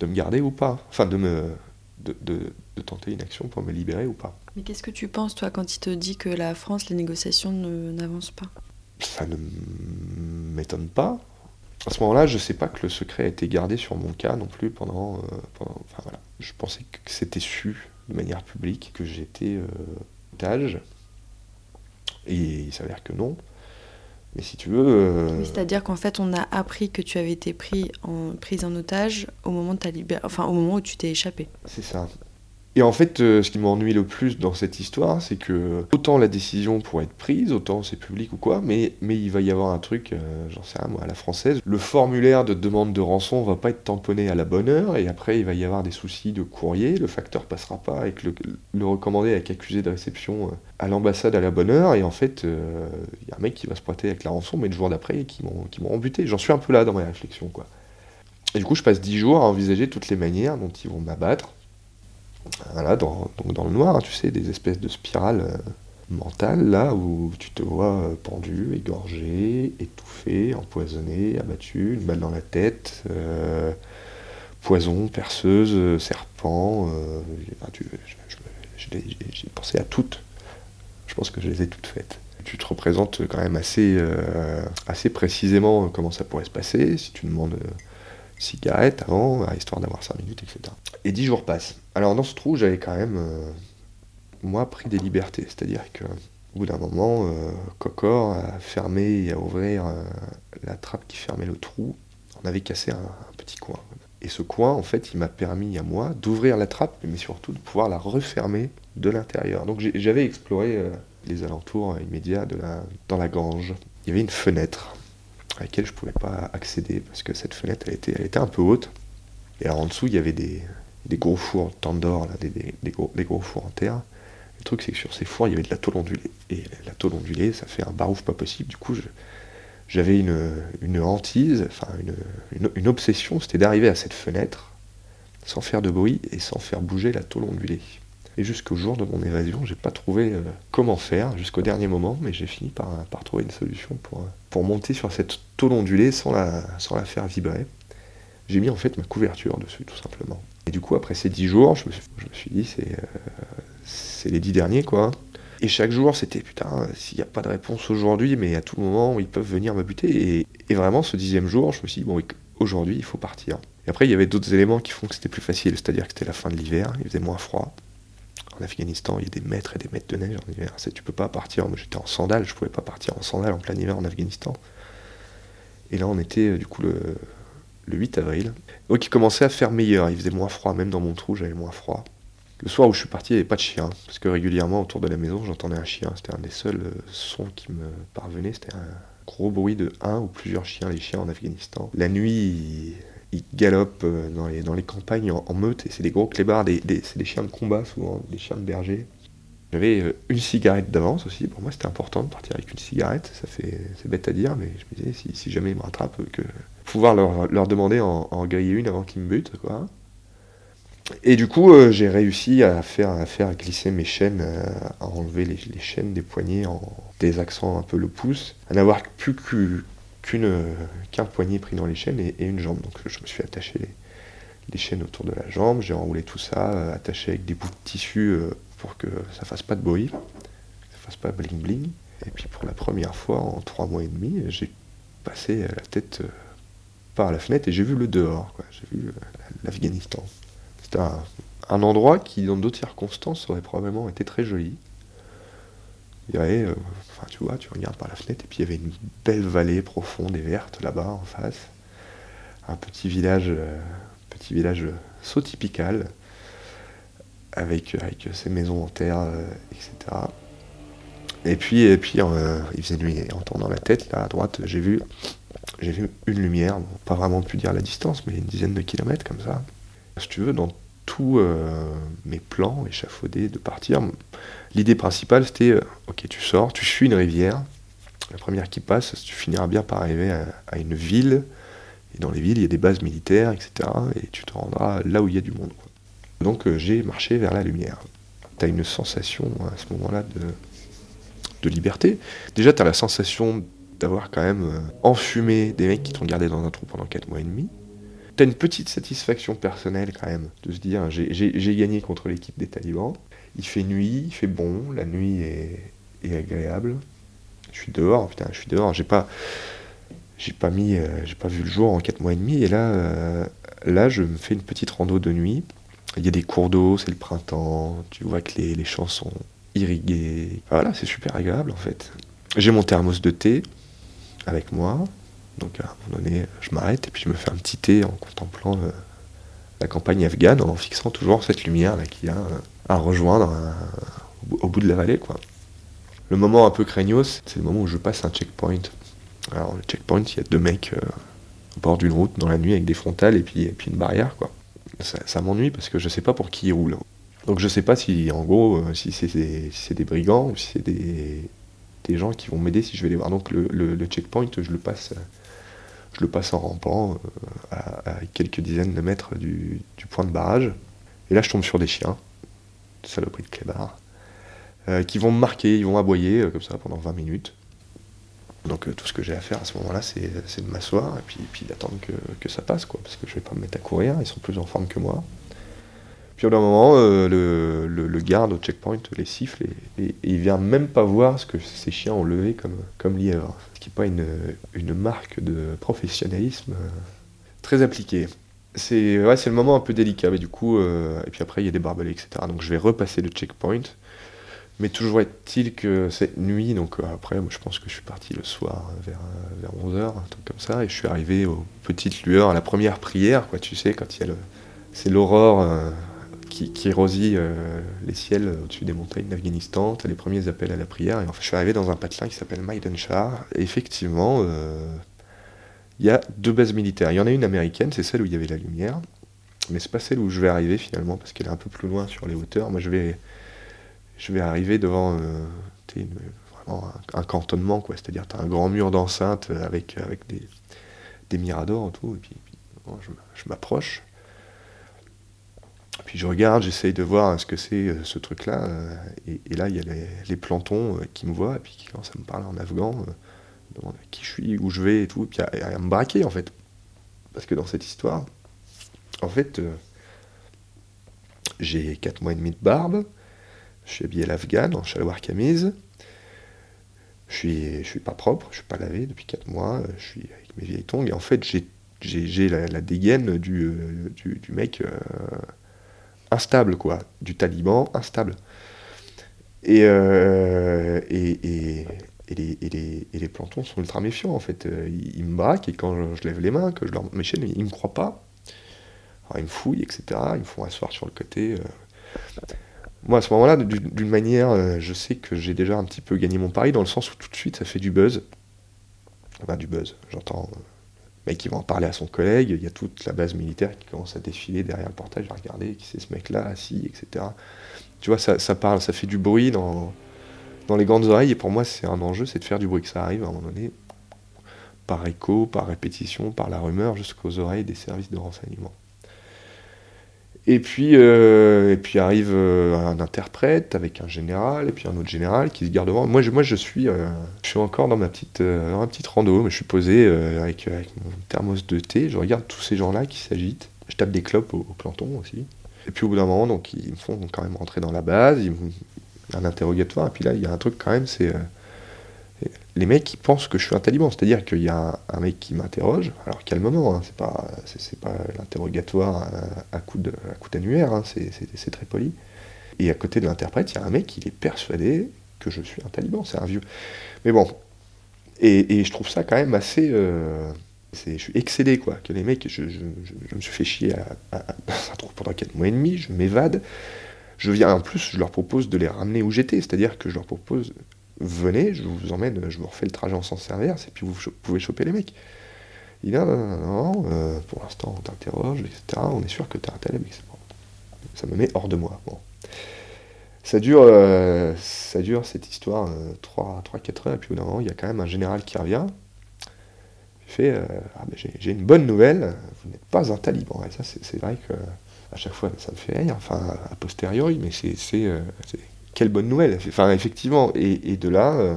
de me garder ou pas. Enfin, de me. De, de, tenter une action pour me libérer ou pas. Mais qu'est-ce que tu penses, toi, quand il te dit que la France, les négociations n'avancent pas? Ça ne m'étonne pas. À ce moment-là, je ne sais pas que le secret a été gardé sur mon cas non plus pendant. Euh, pendant enfin, voilà. Je pensais que c'était su de manière publique, que j'étais euh, otage. Et il s'avère que non. Mais si tu veux. Euh, c'est-à-dire qu'en fait, on a appris que tu avais été pris en, prise en otage au moment, de ta enfin, au moment où tu t'es échappé. C'est ça. Et en fait, euh, ce qui m'ennuie le plus dans cette histoire, c'est que autant la décision pourrait être prise, autant c'est public ou quoi, mais, mais il va y avoir un truc, euh, j'en sais rien moi, à la française. Le formulaire de demande de rançon va pas être tamponné à la bonne heure, et après il va y avoir des soucis de courrier, le facteur passera pas avec le, le recommandé avec accusé de réception euh, à l'ambassade à la bonne heure, et en fait, il y a un mec qui va se pointer avec la rançon, mais le jour d'après, qui m'ont buté. J'en suis un peu là dans ma réflexion, quoi. Et du coup, je passe dix jours à envisager toutes les manières dont ils vont m'abattre dans, le noir, tu sais, des espèces de spirales euh, mentales, là, où tu te vois euh, pendu, égorgé, étouffé, empoisonné, abattu, une balle dans la tête, euh, poison, perceuse, serpent. J'ai pensé à toutes. Je pense que je les ai toutes faites. Tu te représentes quand même assez, assez précisément comment ça pourrait se passer. Si tu demandes cigarette avant, histoire d'avoir 5 minutes, etc. Et 10 jours passent. Alors dans ce trou, j'avais quand même, euh, moi, pris des libertés. C'est-à-dire que au bout d'un moment, euh, Cocor a fermé et a ouvert euh, la trappe qui fermait le trou. On avait cassé un, petit coin. Et ce coin, en fait, il m'a permis à moi d'ouvrir la trappe, mais surtout de pouvoir la refermer de l'intérieur. Donc j'avais exploré les alentours immédiats dans la grange. Il y avait une fenêtre à laquelle je ne pouvais pas accéder parce que cette fenêtre était, était un peu haute. Et alors en dessous, il y avait des, des gros fours là, des, gros, fours en terre. Le truc, c'est que sur ces fours, il y avait de la tôle ondulée. Et la tôle ondulée, ça fait un barouf pas possible. Du coup, j'avais une, hantise, enfin une, obsession, c'était d'arriver à cette fenêtre sans faire de bruit et sans faire bouger la tôle ondulée. Et jusqu'au jour de mon évasion, j'ai pas trouvé euh, comment faire jusqu'au dernier moment, mais j'ai fini par, trouver une solution pour, pour monter sur cette tôle ondulée sans la, sans la faire vibrer. J'ai mis en fait ma couverture dessus, tout simplement. Et du coup, après ces dix jours, je me suis, dit, c'est euh, c'est les dix derniers, quoi. Et chaque jour, c'était putain, s'il n'y a pas de réponse aujourd'hui, mais à tout moment, ils peuvent venir me buter. Et, vraiment, ce dixième jour, je me suis dit, bon, aujourd'hui, il faut partir. Et après, il y avait d'autres éléments qui font que c'était plus facile, c'est-à-dire que c'était la fin de l'hiver, il faisait moins froid. En Afghanistan, il y a des mètres et des mètres de neige en hiver. Tu peux pas partir. Moi, j'étais en sandales, je pouvais pas partir en sandales en plein hiver en Afghanistan. Et là, on était euh, du coup le, 8 avril. Donc, il commençait à faire meilleur. Il faisait moins froid, même dans mon trou, j'avais moins froid. Le soir où je suis parti, il n'y avait pas de chien. Parce que régulièrement, autour de la maison, j'entendais un chien. C'était un des seuls euh, sons qui me parvenaient. C'était un gros bruit de un ou plusieurs chiens, les chiens en Afghanistan. La nuit, ils, galopent euh, dans les, campagnes en, meute. Et c'est des gros clébards. c'est des chiens de combat, souvent, des chiens de berger. J'avais euh, une cigarette d'avance aussi. Pour moi, c'était important de partir avec une cigarette. Ça fait, c'est bête à dire, mais je me disais, si, jamais ils me rattrapent, que pouvoir leur, leur demander en, en griller une avant qu'ils me butent, quoi. Et du coup, euh, j'ai réussi à faire, à faire glisser mes chaînes, euh, à enlever les, chaînes des poignets en désaxant un peu le pouce, à n'avoir plus qu'une, qu'un poignet pris dans les chaînes et, une jambe. Donc je me suis attaché les, les chaînes autour de la jambe, j'ai enroulé tout ça, attaché avec des bouts de tissu pour que ça fasse pas de bruit, que ça fasse pas bling bling. Et puis pour la première fois en trois mois et demi, j'ai passé la tête euh, par la fenêtre et j'ai vu le dehors, j'ai vu euh, l'Afghanistan. C'était un, endroit qui, dans d'autres circonstances, aurait probablement été très joli. Il y avait, euh, enfin tu vois, tu regardes par la fenêtre et puis il y avait une belle vallée profonde et verte là-bas en face. Un petit village, petit village sautypical avec, avec ses maisons en terre, euh, etc. Et puis, et puis euh, il faisait nuit. en tournant la tête, là à droite, j'ai vu, j'ai vu une lumière, pas vraiment pu dire la distance, mais une dizaine de kilomètres comme ça. Si tu veux, dans tous euh, mes plans échafaudés de partir, l'idée principale c'était ok, tu sors, tu suis une rivière, la première qui passe, tu finiras bien par arriver à, une ville, et dans les villes il y a des bases militaires, etc. Et tu te rendras là où il y a du monde. Donc euh, j'ai marché vers la lumière. Tu as une sensation à ce moment-là de, de liberté. Déjà, tu as la sensation d'avoir quand même euh, enfumé des mecs qui t'ont gardé dans un trou pendant 4 mois et demi. Tu as une petite satisfaction personnelle quand même de se dire j'ai gagné contre l'équipe des talibans. Il fait nuit, il fait bon, la nuit est, agréable. Je suis dehors, putain, je suis dehors. J'ai pas, pas euh, pas vu le jour en 4 mois et demi. Et là, là, je me fais une petite rando de nuit il y a des cours d'eau, c'est le printemps, tu vois que les, champs sont irrigués. Voilà, c'est super agréable en fait. J'ai mon thermos de thé avec moi, donc à un moment donné, je m'arrête et puis je me fais un petit thé en contemplant euh, la campagne afghane, en fixant toujours cette lumière là qui a à rejoindre au bout de la vallée. quoi. Le moment un peu craignos, c'est le moment où je passe un checkpoint. Alors le checkpoint, il y a deux mecs euh, au bord d'une route dans la nuit avec des frontales et puis, une barrière. quoi ça, m'ennuie parce que je sais pas pour qui ils roulent. Donc je sais pas si, en gros, euh, si c'est des, brigands ou si c'est des, des, gens qui vont m'aider si je vais les voir. Donc le, checkpoint, je le passe, je le passe en rampant euh, à, quelques dizaines de mètres du, point de barrage. Et là, je tombe sur des chiens, saloperies de clébards, euh, qui vont me marquer, ils vont aboyer comme ça pendant 20 minutes. Donc tout ce que j'ai à faire à ce moment-là, c'est de m'asseoir et puis, puis d'attendre que, que, ça passe, quoi, parce que je vais pas me mettre à courir, ils sont plus en forme que moi. Puis au bout d'un moment, euh, le, le, garde au checkpoint les siffle et, et, il vient même pas voir ce que ces chiens ont levé comme, comme lièvre. Ce qui n'est pas une, une, marque de professionnalisme euh, très appliquée. C'est le moment un peu délicat, mais du coup, euh, et puis après il y a des barbelés, etc. Donc je vais repasser le checkpoint. Mais toujours est-il que cette nuit, donc après, moi je pense que je suis parti le soir vers, vers 11h, un truc comme ça, et je suis arrivé aux petites lueurs, à la première prière, quoi, tu sais, quand il y a le. C'est l'aurore qui, qui rosille les ciels au-dessus des montagnes d'Afghanistan, tu as les premiers appels à la prière, et enfin je suis arrivé dans un patelin qui s'appelle Maidanchar, effectivement, il y a deux bases militaires. Il y en a une américaine, c'est celle où il y avait la lumière, mais c'est pas celle où je vais arriver finalement, parce qu'elle est un peu plus loin sur les hauteurs. Moi je vais je vais arriver devant euh, un, cantonnement, quoi. C'est-à-dire, tu as un grand mur d'enceinte avec, avec des, des miradors et tout, et puis, je, m'approche. Puis je regarde, j'essaye de voir ce que c'est euh, ce truc-là, euh, et, là, il y a les, plantons qui me voient, et puis qui commencent à me parler en afghan, demandent qui je suis, où je vais, et tout, et puis à, à, me braquer, en fait. Parce que dans cette histoire, en fait, j'ai 4 mois et demi de barbe, je suis habillé à l'afghan, en chaloir camise. Je suis, suis pas propre, je suis pas lavé depuis 4 mois, je suis avec mes vieilles tongs. Et en fait, j'ai la, la, dégaine du, du, mec euh, instable, quoi. Du taliban instable. Et, euh, et, et, les, et, les, plantons sont ultra méfiants en fait. Ils, me braquent et quand je, lève les mains, que je leur mets chaîne, ils me croient pas. Alors ils me fouillent, etc. Ils me font asseoir sur le côté. Moi, à ce moment-là, d'une manière, je sais que j'ai déjà un petit peu gagné mon pari, dans le sens où tout de suite, ça fait du buzz. Enfin, du buzz, j'entends mec qui va en parler à son collègue, il y a toute la base militaire qui commence à défiler derrière le portail, à regarder qui c'est ce mec-là, assis, etc. Tu vois, ça, parle, ça fait du bruit dans, dans les grandes oreilles, et pour moi, c'est un enjeu, c'est de faire du bruit que ça arrive à un moment donné, par écho, par répétition, par la rumeur, jusqu'aux oreilles des services de renseignement. Et puis, euh, et puis arrive euh, un interprète avec un général, et puis un autre général qui se garde devant. Moi, je, moi, je, suis, euh, je suis encore dans ma petite, dans ma petite rando, mais je suis posé avec, mon thermos de thé. Je regarde tous ces gens-là qui s'agitent. Je tape des clopes au, planton aussi. Et puis au bout d'un moment, donc, ils me font quand même rentrer dans la base, ils un interrogatoire. Et puis là, il y a un truc quand même, c'est les mecs pensent que je suis un taliban. C'est-à-dire qu'il y a un, mec qui m'interroge, alors calmement, hein, c'est pas, pas l'interrogatoire à, coup, d'annuaire, hein, c'est, très poli. Et à côté de l'interprète, il y a un mec qui est persuadé que je suis un taliban, c'est un vieux. Mais bon, et, je trouve ça quand même assez. Euh, je suis excédé, quoi. Que les mecs, je, me suis fait chier à, à, pendant 4 mois et demi, je m'évade. Je viens, en plus, je leur propose de les ramener où j'étais, c'est-à-dire que je leur propose venez, je vous emmène, je vous refais le trajet en sens inverse, et puis vous pouvez choper les mecs. Il dit non, non, non, euh, pour l'instant on t'interroge, etc. On est sûr que t'es un tel, ça me met hors de moi. Ça dure, euh, ça dure cette histoire 3, 3, 4 heures, et puis au bout d'un moment, il y a quand même un général qui revient. Il fait euh, ah, ben, j'ai une bonne nouvelle, vous n'êtes pas un taliban. Et ça, c'est vrai que à chaque fois, ça me fait rire, enfin, a posteriori, mais c'est quelle bonne nouvelle. Enfin, effectivement, et, de là, euh,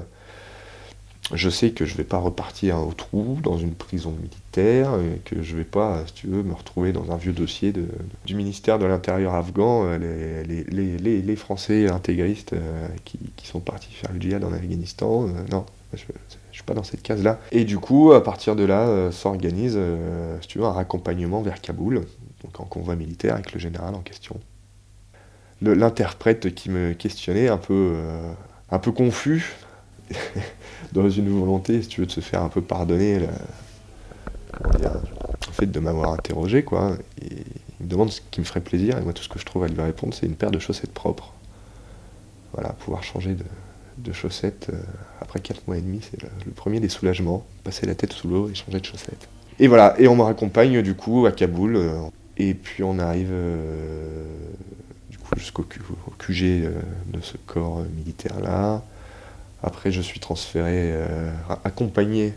je sais que je ne vais pas repartir au trou dans une prison militaire, que je ne vais pas, si tu veux, me retrouver dans un vieux dossier du ministère de l'Intérieur afghan, euh, les, les, Français intégristes euh, qui, sont partis faire le djihad en Afghanistan. non, je ne suis pas dans cette case-là. Et du coup, à partir de là, s'organise, si tu veux, un raccompagnement vers Kaboul, donc en convoi militaire avec le général en question l'interprète qui me questionnait, un peu, euh, un peu confus, [LAUGHS] dans une volonté, si tu veux, de se faire un peu pardonner le, fait de m'avoir interrogé, quoi. Il me demande ce qui me ferait plaisir, et moi, tout ce que je trouve à lui répondre, c'est une paire de chaussettes propres. Voilà, pouvoir changer de, chaussettes euh, après 4 mois et demi, c'est le, premier des soulagements, passer la tête sous l'eau et changer de chaussettes. Et voilà, et on me raccompagne du coup à Kaboul, euh, et puis on arrive jusqu'au QG euh, de ce corps euh, militaire-là. Après, je suis transféré, euh, accompagné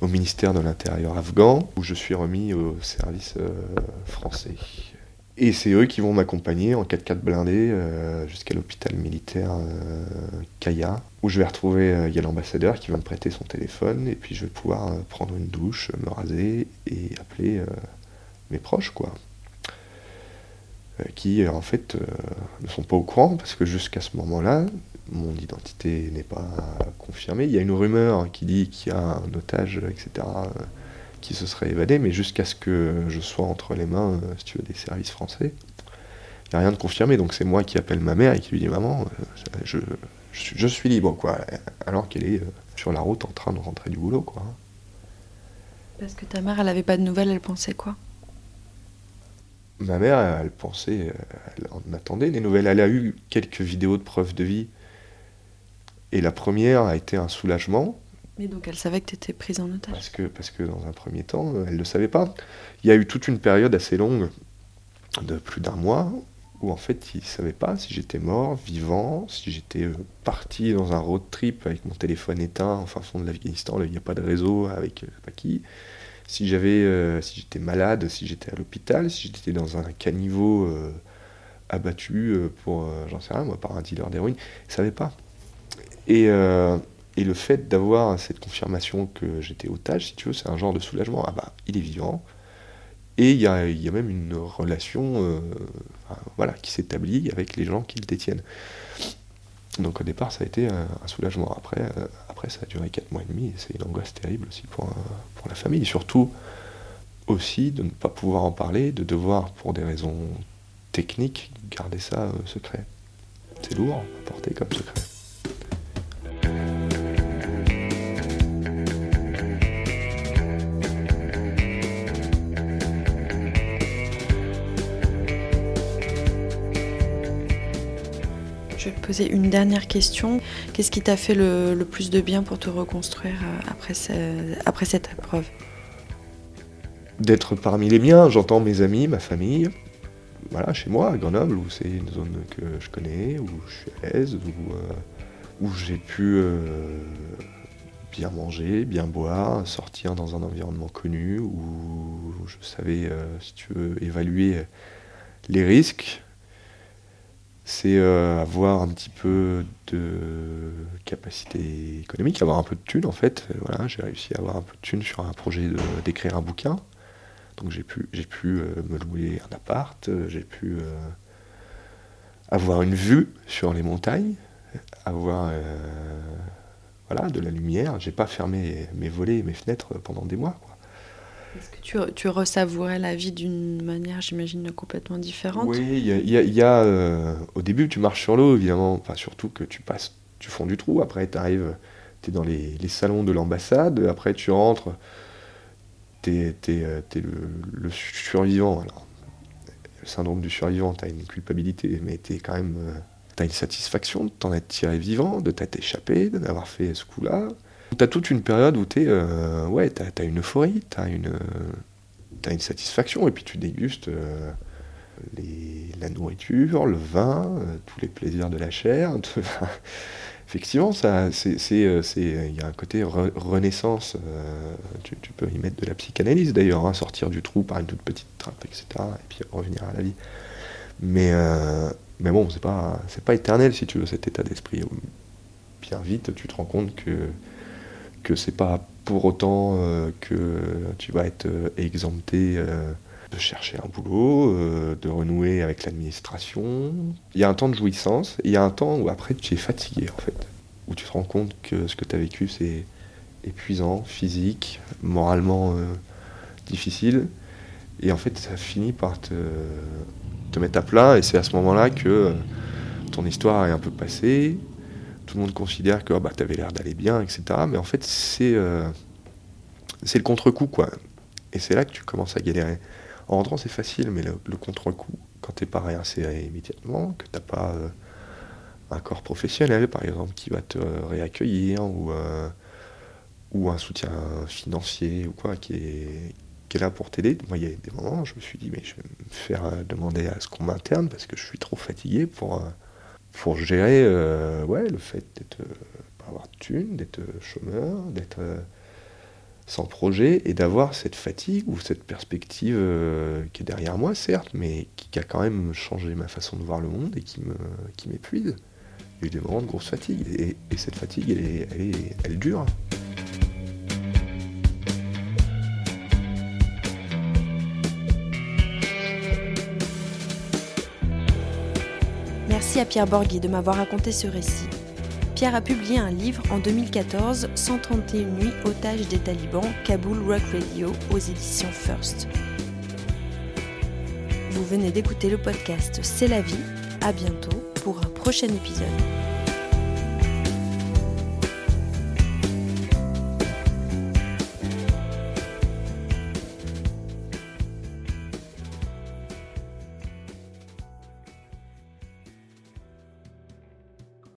au ministère de l'Intérieur afghan, où je suis remis au service français. Et c'est eux qui vont m'accompagner en 4x4 blindé jusqu'à l'hôpital militaire Kaya, où je vais retrouver, l'ambassadeur qui va me prêter son téléphone, et puis je vais pouvoir prendre une douche, me raser et appeler mes proches, quoi. Euh, qui en fait euh, ne sont pas au courant parce que jusqu'à ce moment-là, mon identité n'est pas confirmée. Il y a une rumeur qui dit qu'il y a un otage, etc., euh, qui se serait évadé, mais jusqu'à ce que je sois entre les mains, si tu veux, des services français, il n'y a rien de confirmé. Donc c'est moi qui appelle ma mère et qui lui dit Maman, je, je, suis libre, quoi. Alors qu'elle est sur la route en train de rentrer du boulot, quoi. Parce que ta mère, elle n'avait pas de nouvelles, elle pensait quoi? Ma mère, elle pensait, elle en attendait des nouvelles. Elle a eu quelques vidéos de preuves de vie. Et la première a été un soulagement. Mais donc elle savait que tu étais prise en otage parce que, parce que dans un premier temps, elle ne le savait pas. Il y a eu toute une période assez longue, de plus d'un mois, où en fait il ne savait pas si j'étais mort, vivant, si j'étais euh, parti dans un road trip avec mon téléphone éteint en fin fond de l'Afghanistan, il n'y a pas de réseau avec euh, pas qui si j'avais, euh, si j'étais malade, si j'étais à l'hôpital, si j'étais dans un caniveau euh, abattu euh, pour, j'en sais rien, moi, par un dealer d'héroïne, ne savait pas. Et, et, le fait d'avoir cette confirmation que j'étais otage, si tu veux, c'est un genre de soulagement. Ah bah, il est vivant. Et il y a, y a, même une relation voilà, qui s'établit avec les gens qui le détiennent. Donc au départ, ça a été un, soulagement. Après, après, ça a duré 4 mois et demi et c'est une angoisse terrible aussi pour, pour la famille. Et surtout aussi de ne pas pouvoir en parler, de devoir, pour des raisons techniques, garder ça euh, secret. C'est lourd à porter comme secret. Poser une dernière question. Qu'est-ce qui t'a fait le, plus de bien pour te reconstruire euh, après, après cette épreuve? D'être parmi les miens, j'entends mes amis, ma famille. Voilà, chez moi, à Grenoble, où c'est une zone que je connais, où je suis à l'aise, où, euh, j'ai pu euh, bien manger, bien boire, sortir dans un environnement connu, où je savais, si tu veux, évaluer les risques, c'est euh, avoir un petit peu de capacité économique, avoir un peu de thunes en fait. Voilà, j'ai réussi à avoir un peu de thunes sur un projet d'écrire un bouquin. Donc j'ai pu, j'ai pu euh, me louer un appart, j'ai pu euh, avoir une vue sur les montagnes, avoir voilà, de la lumière. J'ai pas fermé mes volets et mes fenêtres pendant des mois. Est-ce que tu, tu ressavourais la vie d'une manière, j'imagine, complètement différente? Oui, il y a, euh, au début, tu marches sur l'eau, évidemment, enfin, surtout que tu passes, fonds du trou, après tu arrives, tu es dans les, salons de l'ambassade, après tu rentres, tu es, euh, le, survivant. Alors, le syndrome du survivant, tu as une culpabilité, mais tu quand même. Euh, as une satisfaction de t'en être tiré vivant, de t'être échappé, d'avoir fait ce coup-là. T'as toute une période où t'es, euh, ouais, as une euphorie, t'as une, as une satisfaction, et puis tu dégustes euh, la nourriture, le vin, euh, tous les plaisirs de la chair. [LAUGHS] Effectivement, il y a un côté renaissance. Tu, tu, peux y mettre de la psychanalyse d'ailleurs, hein, sortir du trou par une toute petite trappe, etc. Et puis revenir à la vie. Mais, mais bon, c'est pas, c'est pas éternel si tu veux cet état d'esprit. Bien vite, tu te rends compte que que c'est pas pour autant euh, que tu vas être euh, exempté euh, de chercher un boulot, de renouer avec l'administration. Il y a un temps de jouissance, il y a un temps où après tu es fatigué en fait, où tu te rends compte que ce que tu as vécu c'est épuisant, physique, moralement difficile, et en fait ça finit par te, te mettre à plat, et c'est à ce moment-là que ton histoire est un peu passée, tout le monde considère que oh, bah, tu avais l'air d'aller bien, etc. Mais en fait, c'est euh, c'est le contre-coup, quoi. Et c'est là que tu commences à galérer. En rentrant, c'est facile, mais le, contre-coup, quand tu n'es pas réinséré immédiatement, que tu n'as pas euh, un corps professionnel, par exemple, qui va te réaccueillir, ou, euh, ou un soutien financier, ou quoi, qui est, qui est là pour t'aider. Moi, il y a des moments, je me suis dit, mais je vais me faire demander à ce qu'on m'interne parce que je suis trop fatigué pour pour gérer euh, le fait d'être euh, pas avoir de thunes, d'être chômeur, d'être euh, sans projet et d'avoir cette fatigue ou cette perspective qui est derrière moi, certes, mais qui, a quand même changé ma façon de voir le monde et qui me qui m'épuise. Il y a eu des moments de grosse fatigue et, cette fatigue, elle, elle, elle dure. Merci à Pierre Borghi de m'avoir raconté ce récit. Pierre a publié un livre en 2014, 131 nuits otages des talibans, Kaboul Rock Radio, aux éditions First. Vous venez d'écouter le podcast C'est la vie. À bientôt pour un prochain épisode.